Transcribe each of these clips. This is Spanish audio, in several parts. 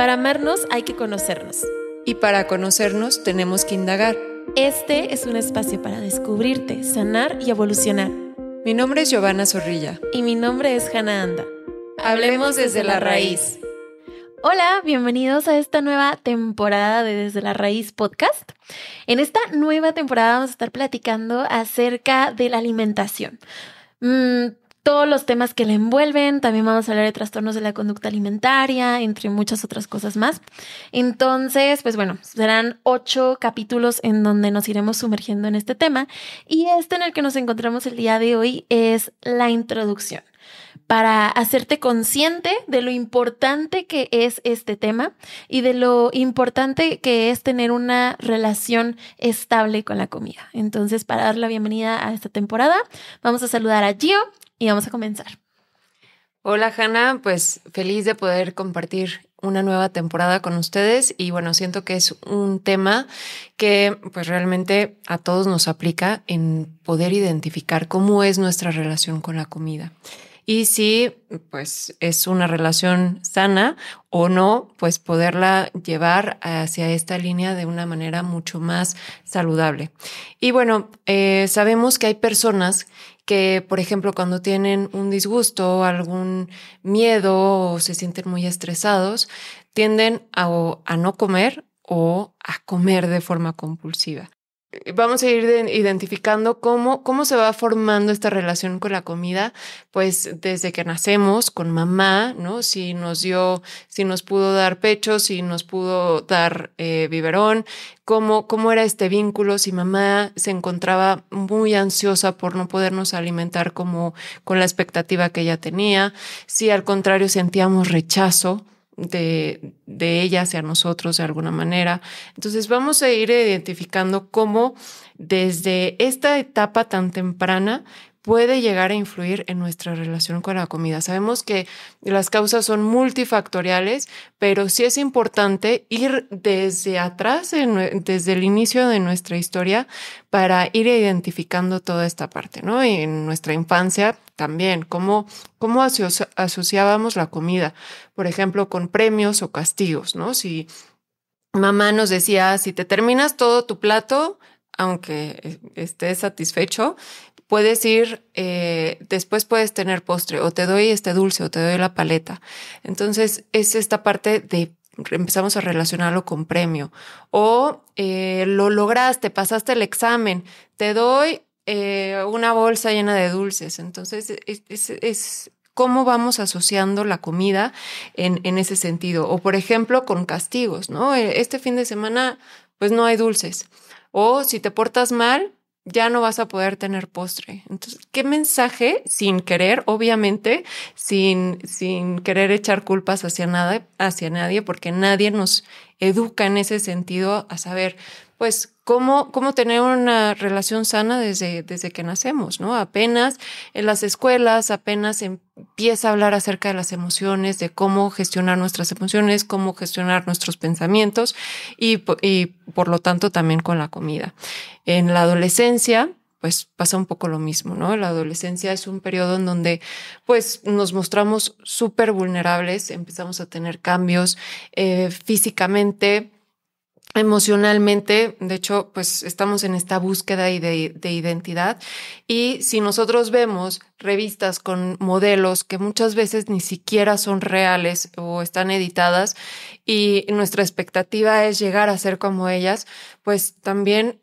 Para amarnos hay que conocernos. Y para conocernos tenemos que indagar. Este es un espacio para descubrirte, sanar y evolucionar. Mi nombre es Giovanna Zorrilla. Y mi nombre es Hannah Anda. Hablemos desde la raíz. Hola, bienvenidos a esta nueva temporada de Desde la Raíz podcast. En esta nueva temporada vamos a estar platicando acerca de la alimentación. Mm, todos los temas que la envuelven, también vamos a hablar de trastornos de la conducta alimentaria, entre muchas otras cosas más. Entonces, pues bueno, serán ocho capítulos en donde nos iremos sumergiendo en este tema y este en el que nos encontramos el día de hoy es la introducción para hacerte consciente de lo importante que es este tema y de lo importante que es tener una relación estable con la comida. Entonces, para dar la bienvenida a esta temporada, vamos a saludar a Gio y vamos a comenzar. Hola Hanna, pues feliz de poder compartir una nueva temporada con ustedes y bueno, siento que es un tema que pues realmente a todos nos aplica en poder identificar cómo es nuestra relación con la comida y si pues es una relación sana o no, pues poderla llevar hacia esta línea de una manera mucho más saludable. Y bueno, eh, sabemos que hay personas que, por ejemplo, cuando tienen un disgusto, algún miedo o se sienten muy estresados, tienden a, a no comer o a comer de forma compulsiva vamos a ir identificando cómo, cómo se va formando esta relación con la comida, pues desde que nacemos con mamá, ¿no? Si nos dio, si nos pudo dar pecho, si nos pudo dar eh, biberón, cómo, cómo era este vínculo, si mamá se encontraba muy ansiosa por no podernos alimentar como con la expectativa que ella tenía, si al contrario sentíamos rechazo, de, de ella hacia nosotros de alguna manera. Entonces vamos a ir identificando cómo desde esta etapa tan temprana puede llegar a influir en nuestra relación con la comida. Sabemos que las causas son multifactoriales, pero sí es importante ir desde atrás, desde el inicio de nuestra historia, para ir identificando toda esta parte, ¿no? Y en nuestra infancia también, cómo, cómo asociábamos la comida, por ejemplo, con premios o castigos, ¿no? Si mamá nos decía, si te terminas todo tu plato, aunque estés satisfecho, puedes ir, eh, después puedes tener postre o te doy este dulce o te doy la paleta. Entonces es esta parte de empezamos a relacionarlo con premio o eh, lo lograste, pasaste el examen, te doy eh, una bolsa llena de dulces. Entonces es, cómo vamos asociando la comida en, en, ese sentido. O por ejemplo, con castigos, ¿no? Este fin de semana, pues no hay dulces. O si te portas mal, ya no vas a poder tener postre. Entonces, ¿qué mensaje sin querer, obviamente, sin, sin querer echar culpas hacia nada, hacia nadie, porque nadie nos educa en ese sentido a saber, pues, cómo, cómo tener una relación sana desde, desde que nacemos, ¿no? Apenas en las escuelas, apenas empieza a hablar acerca de las emociones, de cómo gestionar nuestras emociones, cómo gestionar nuestros pensamientos y, y por lo tanto también con la comida. En la adolescencia, pues pasa un poco lo mismo, ¿no? La adolescencia es un periodo en donde pues nos mostramos súper vulnerables, empezamos a tener cambios eh, físicamente, emocionalmente, de hecho, pues estamos en esta búsqueda de, de, identidad y si nosotros vemos revistas con modelos que muchas veces ni siquiera son reales o están editadas y nuestra expectativa es llegar a ser como ellas, pues también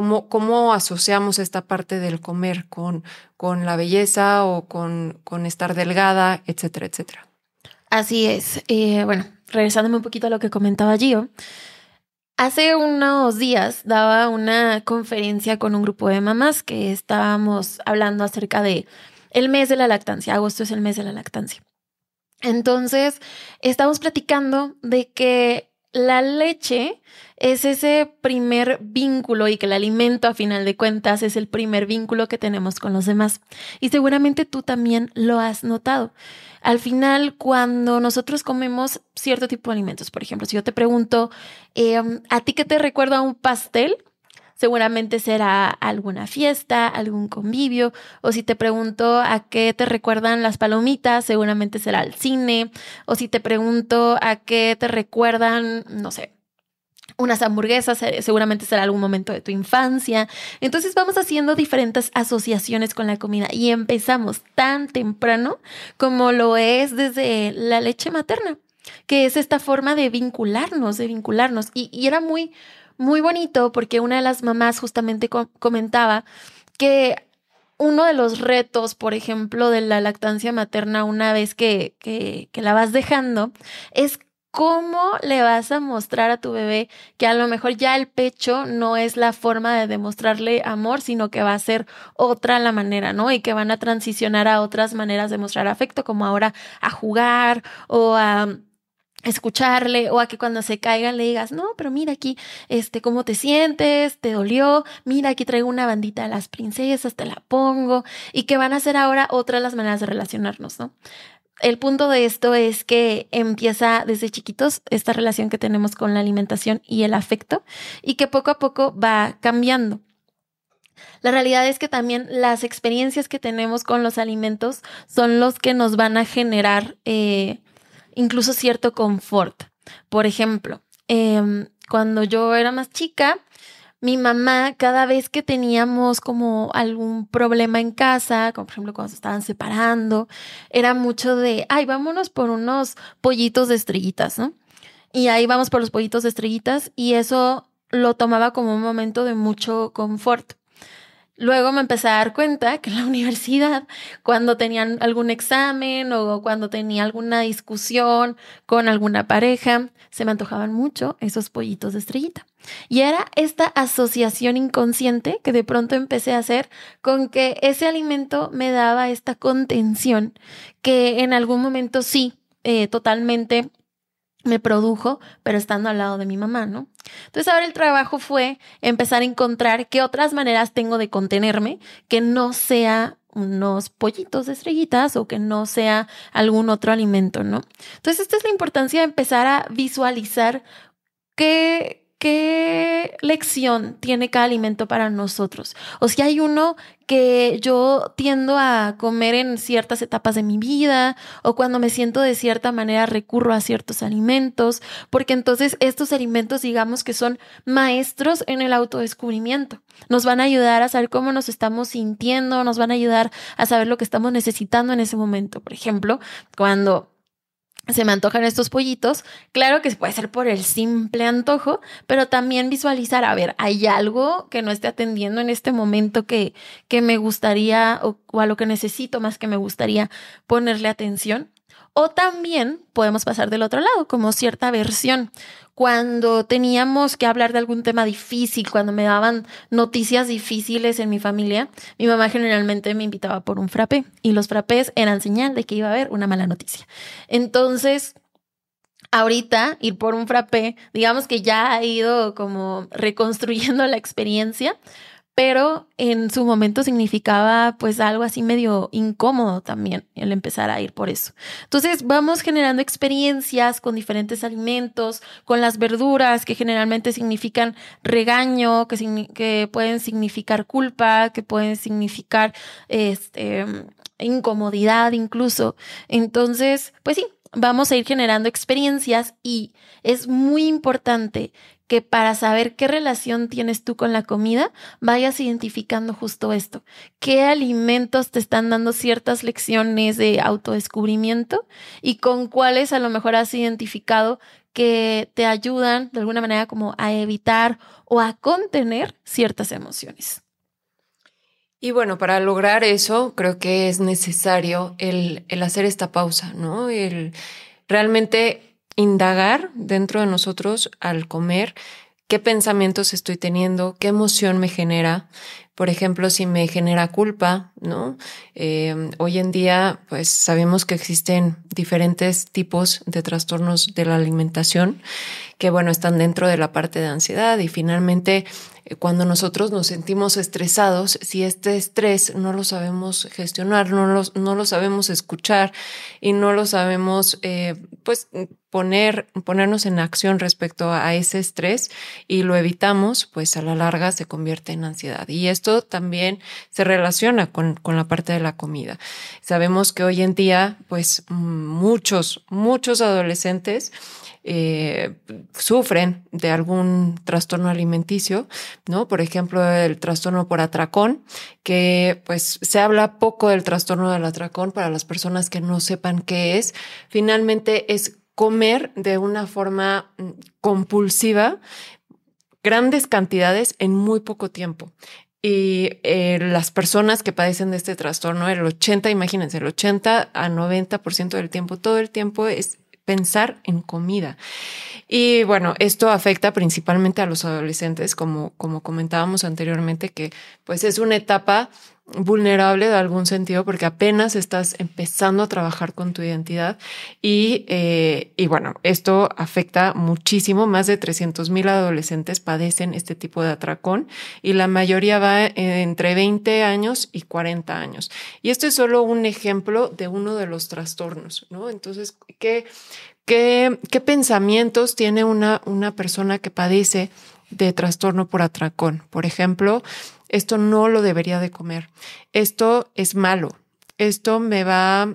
cómo, asociamos esta parte del comer con, con la belleza o con, con estar delgada, etcétera, etcétera. Así es. Eh, bueno, regresándome un poquito a lo que comentaba Gio, Hace unos días daba una conferencia con un grupo de mamás que estábamos hablando acerca de el mes de la lactancia. Agosto es el mes de la lactancia. Entonces, estábamos platicando de que la leche es ese primer vínculo y que el alimento a final de cuentas es el primer vínculo que tenemos con los demás. Y seguramente tú también lo has notado. Al final, cuando nosotros comemos cierto tipo de alimentos, por ejemplo, si yo te pregunto, em, ¿a ti qué te recuerda un pastel? Seguramente será alguna fiesta, algún convivio, o si te pregunto a qué te recuerdan las palomitas, seguramente será el cine, o si te pregunto a qué te recuerdan, no sé, unas hamburguesas, eh, seguramente será algún momento de tu infancia. Entonces vamos haciendo diferentes asociaciones con la comida y empezamos tan temprano como lo es desde la leche materna, que es esta forma de vincularnos, de vincularnos. Y, era muy, muy bonito porque una de las mamás justamente comentaba que uno de los retos, por ejemplo, de la lactancia materna una vez que, que, que la vas dejando, es ¿Cómo le vas a mostrar a tu bebé que a lo mejor ya el pecho no es la forma de demostrarle amor, sino que va a ser otra la manera, ¿no? Y que van a transicionar a otras maneras de mostrar afecto, como ahora a jugar o a escucharle o a que cuando se caiga le digas, no, pero mira aquí, este, cómo te sientes, te dolió, mira aquí traigo una bandita de las princesas, te la pongo y que van a ser ahora otras las maneras de relacionarnos, ¿no? el punto de esto es que empieza desde chiquitos esta relación que tenemos con la alimentación y el afecto y que poco a poco va cambiando. La realidad es que también las experiencias que tenemos con los alimentos son los que nos van a generar eh, incluso cierto confort. Por ejemplo, em, cuando yo era más chica, mi mamá, cada vez que teníamos como algún problema en casa, como por ejemplo cuando se estaban separando, era mucho de, ay, vámonos por unos pollitos de estrellitas, ¿no? Y ahí vamos por los pollitos de estrellitas y eso lo tomaba como un momento de mucho confort. Luego me empecé a dar cuenta que en la universidad, cuando tenían algún examen o cuando tenía alguna discusión con alguna pareja, se me antojaban mucho esos pollitos de estrellita. Y era esta asociación inconsciente que de pronto empecé a hacer con que ese alimento me daba esta contención que en algún momento sí, eh, totalmente me produjo, pero estando al lado de mi mamá, ¿no? Entonces ahora el trabajo fue empezar a encontrar qué otras maneras tengo de contenerme que no sea unos pollitos de estrellitas o que no sea algún otro alimento, ¿no? Entonces esta es la importancia de empezar a visualizar qué, ¿qué lección tiene cada alimento para nosotros? O si hay uno que yo tiendo a comer en ciertas etapas de mi vida o cuando me siento de cierta manera recurro a ciertos alimentos, porque entonces estos alimentos digamos que son maestros en el autodescubrimiento. Nos van a ayudar a saber cómo nos estamos sintiendo, nos van a ayudar a saber lo que estamos necesitando en ese momento. Por ejemplo, cuando se me antojan estos pollitos. Claro que puede ser por el simple antojo, pero también visualizar, a ver, hay algo que no esté atendiendo en este momento que, que me gustaría o, o a lo que necesito más que me gustaría ponerle atención. O también podemos pasar del otro lado, como cierta versión. Cuando teníamos que hablar de algún tema difícil, cuando me daban noticias difíciles en mi familia, mi mamá generalmente me invitaba por un frappé y los frappés eran señal de que iba a haber una mala noticia. Entonces, ahorita ir por un frappé, digamos que ya ha ido como reconstruyendo la experiencia, pero en su momento significaba pues algo así medio incómodo también el empezar a ir por eso. Entonces vamos generando experiencias con diferentes alimentos, con las verduras que generalmente significan regaño, que, pueden significar culpa, que pueden significar este, incomodidad incluso. Entonces, pues sí, vamos a ir generando experiencias y es muy importante que para saber qué relación tienes tú con la comida, vayas identificando justo esto. ¿Qué alimentos te están dando ciertas lecciones de autodescubrimiento y con cuáles a lo mejor has identificado que te ayudan de alguna manera como a evitar o a contener ciertas emociones? Y bueno, para lograr eso, creo que es necesario el, el hacer esta pausa, ¿no? El realmente indagar dentro de nosotros al comer qué pensamientos estoy teniendo, qué emoción me genera. Por ejemplo, si me genera culpa, ¿no? Eh, hoy en día, pues sabemos que existen diferentes tipos de trastornos de la alimentación que, bueno, están dentro de la parte de ansiedad y finalmente eh, cuando nosotros nos sentimos estresados, si este estrés no lo sabemos gestionar, no lo, no lo sabemos escuchar y no lo sabemos, eh, pues, poner, ponernos en acción respecto a ese estrés y lo evitamos, pues a la larga se convierte en ansiedad. Y esto también se relaciona con, con la parte de la comida. Sabemos que hoy en día, pues muchos, muchos adolescentes eh, sufren de algún trastorno alimenticio, ¿no? Por ejemplo, el trastorno por atracón, que pues se habla poco del trastorno del atracón para las personas que no sepan qué es. Finalmente es comer de una forma mm, compulsiva grandes cantidades en muy poco tiempo. Y eh, las personas que padecen de este trastorno, el 80, imagínense, el 80 a 90% del tiempo, todo el tiempo es pensar en comida. Y bueno, esto afecta principalmente a los adolescentes, como, como comentábamos anteriormente, que pues es una etapa vulnerable de algún sentido porque apenas estás empezando a trabajar con tu identidad y, eh, y bueno, esto afecta muchísimo. Más de 300 mil adolescentes padecen este tipo de atracón y la mayoría va entre 20 años y 40 años. Y esto es solo un ejemplo de uno de los trastornos, ¿no? Entonces, ¿qué, qué, qué pensamientos tiene una, una persona que padece de trastorno por atracón? Por ejemplo, esto no lo debería de comer, esto es malo, esto me va,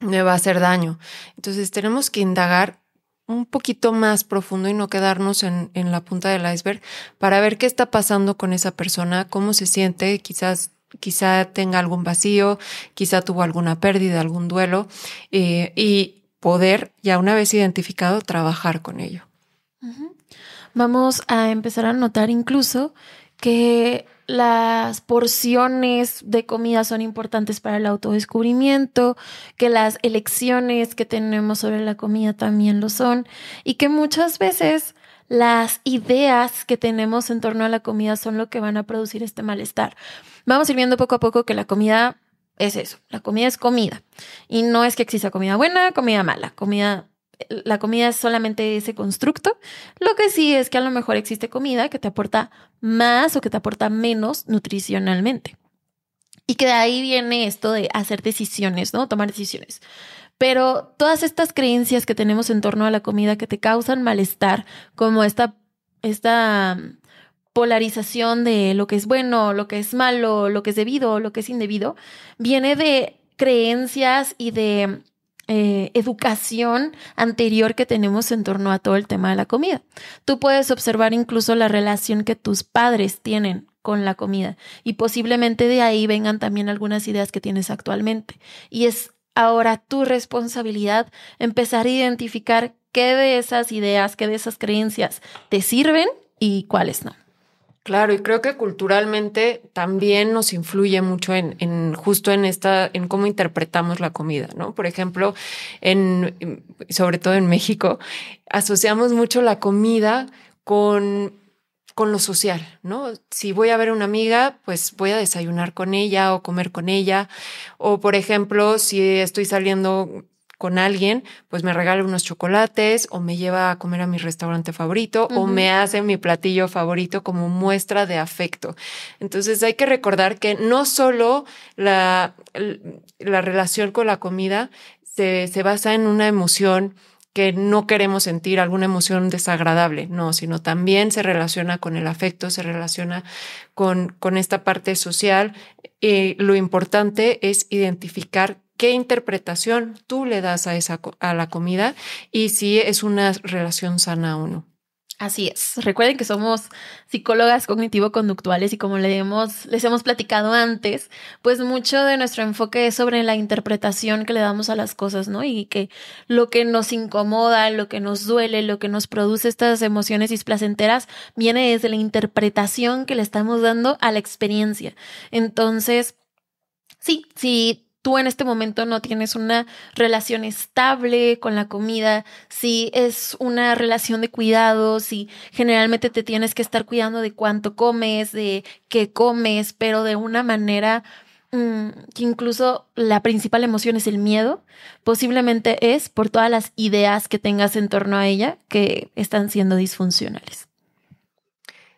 me va a hacer daño. Entonces tenemos que indagar un poquito más profundo y no quedarnos en, en la punta del iceberg para ver qué está pasando con esa persona, cómo se siente, quizás quizá tenga algún vacío, quizá tuvo alguna pérdida, algún duelo, eh, y poder, ya una vez identificado, trabajar con ello. Vamos a empezar a notar incluso que las porciones de comida son importantes para el autodescubrimiento, que las elecciones que tenemos sobre la comida también lo son y que muchas veces las ideas que tenemos en torno a la comida son lo que van a producir este malestar. Vamos a ir viendo poco a poco que la comida es eso, la comida es comida y no es que exista comida buena, comida mala, comida la comida es solamente ese constructo. Lo que sí es que a lo mejor existe comida que te aporta más o que te aporta menos nutricionalmente. Y que de ahí viene esto de hacer decisiones, ¿no? Tomar decisiones. Pero todas estas creencias que tenemos en torno a la comida que te causan malestar, como esta, esta mm, polarización de lo que es bueno, lo que es malo, lo que es debido, lo que es indebido, viene de creencias y de eh, educación anterior que tenemos en torno a todo el tema de la comida. Tú puedes observar incluso la relación que tus padres tienen con la comida y posiblemente de ahí vengan también algunas ideas que tienes actualmente. Y es ahora tu responsabilidad empezar a identificar qué de esas ideas, qué de esas creencias te sirven y cuáles no. Claro, y creo que culturalmente también nos influye mucho en, en, justo en esta, en cómo interpretamos la comida, ¿no? Por ejemplo, en, sobre todo en México, asociamos mucho la comida con, con lo social, ¿no? Si voy a ver a una amiga, pues voy a desayunar con ella o comer con ella. O, por ejemplo, si estoy saliendo con alguien, pues me regala unos chocolates o me lleva a comer a mi restaurante favorito o me hace mi platillo favorito como muestra de afecto. Entonces hay que recordar que no solo la, la relación con la comida se, se basa en una emoción que no queremos sentir alguna emoción desagradable, no, sino también se relaciona con el afecto, se relaciona con, con esta parte social. Y lo importante es identificar qué interpretación tú le das a, esa, a la comida y si es una relación sana o no. Así es. Recuerden que somos psicólogas cognitivo-conductuales y como le hemos, les hemos platicado antes, pues mucho de nuestro enfoque es sobre la interpretación que le damos a las cosas, ¿no? Y que lo que nos incomoda, lo que nos duele, lo que nos produce estas emociones displacenteras viene desde la interpretación que le estamos dando a la experiencia. Entonces, sí, sí tú en este momento no tienes una relación estable con la comida, si es una relación de cuidado, si generalmente te tienes que estar cuidando de cuánto comes, de qué comes, pero de una manera mm, que incluso la principal emoción es el miedo, posiblemente es por todas las ideas que tengas en torno a ella que están siendo disfuncionales.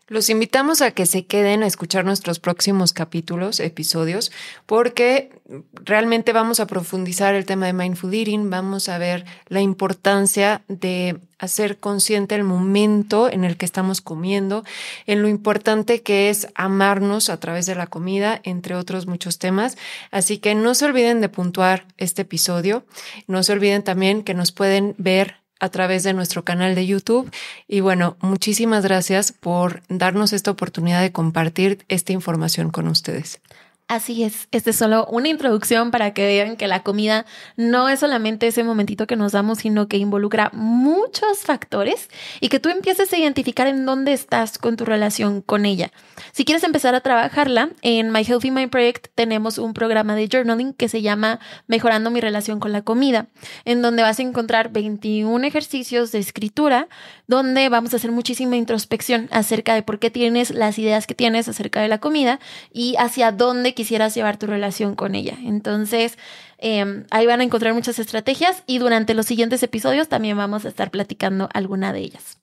Los invitamos a que se queden a escuchar nuestros próximos capítulos, episodios, porque realmente vamos a profundizar el tema de mindful eating, vamos a ver la importancia de hacer consciente el momento en el que estamos comiendo, en lo importante que es amarnos a través de la comida, entre otros muchos temas. Así que no se olviden de puntuar este episodio, no se olviden también que nos pueden ver a través de nuestro canal de YouTube. Y bueno, muchísimas gracias por darnos esta oportunidad de compartir esta información con ustedes. Así es, esta es solo una introducción para que vean que la comida no es solamente ese momentito que nos damos, sino que involucra muchos factores y que tú empieces a identificar en dónde estás con tu relación con ella. Si quieres empezar a trabajarla, en My Healthy Mind Project tenemos un programa de journaling que se llama Mejorando mi relación con la comida, en donde vas a encontrar 21 ejercicios de escritura, donde vamos a hacer muchísima introspección acerca de por qué tienes las ideas que tienes acerca de la comida y hacia dónde quisieras llevar tu relación con ella. Entonces, em, ahí van a encontrar muchas estrategias y durante los siguientes episodios también vamos a estar platicando alguna de ellas.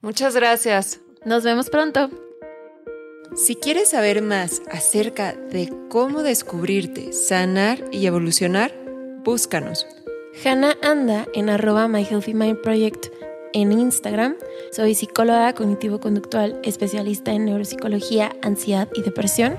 Muchas gracias. Nos vemos pronto. Si quieres saber más acerca de cómo descubrirte, sanar y evolucionar, búscanos. Hannah anda en arroba My Healthy Mind Project en Instagram. Soy psicóloga cognitivo-conductual, especialista en neuropsicología, ansiedad y depresión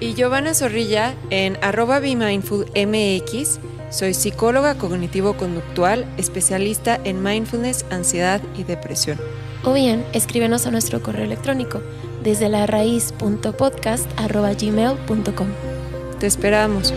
y Giovanna Zorrilla en arroba MX. Soy psicóloga cognitivo-conductual, especialista en mindfulness, ansiedad y depresión. O bien, escríbenos a nuestro correo electrónico desde la raíz.podcast.gmail.com. Te esperamos.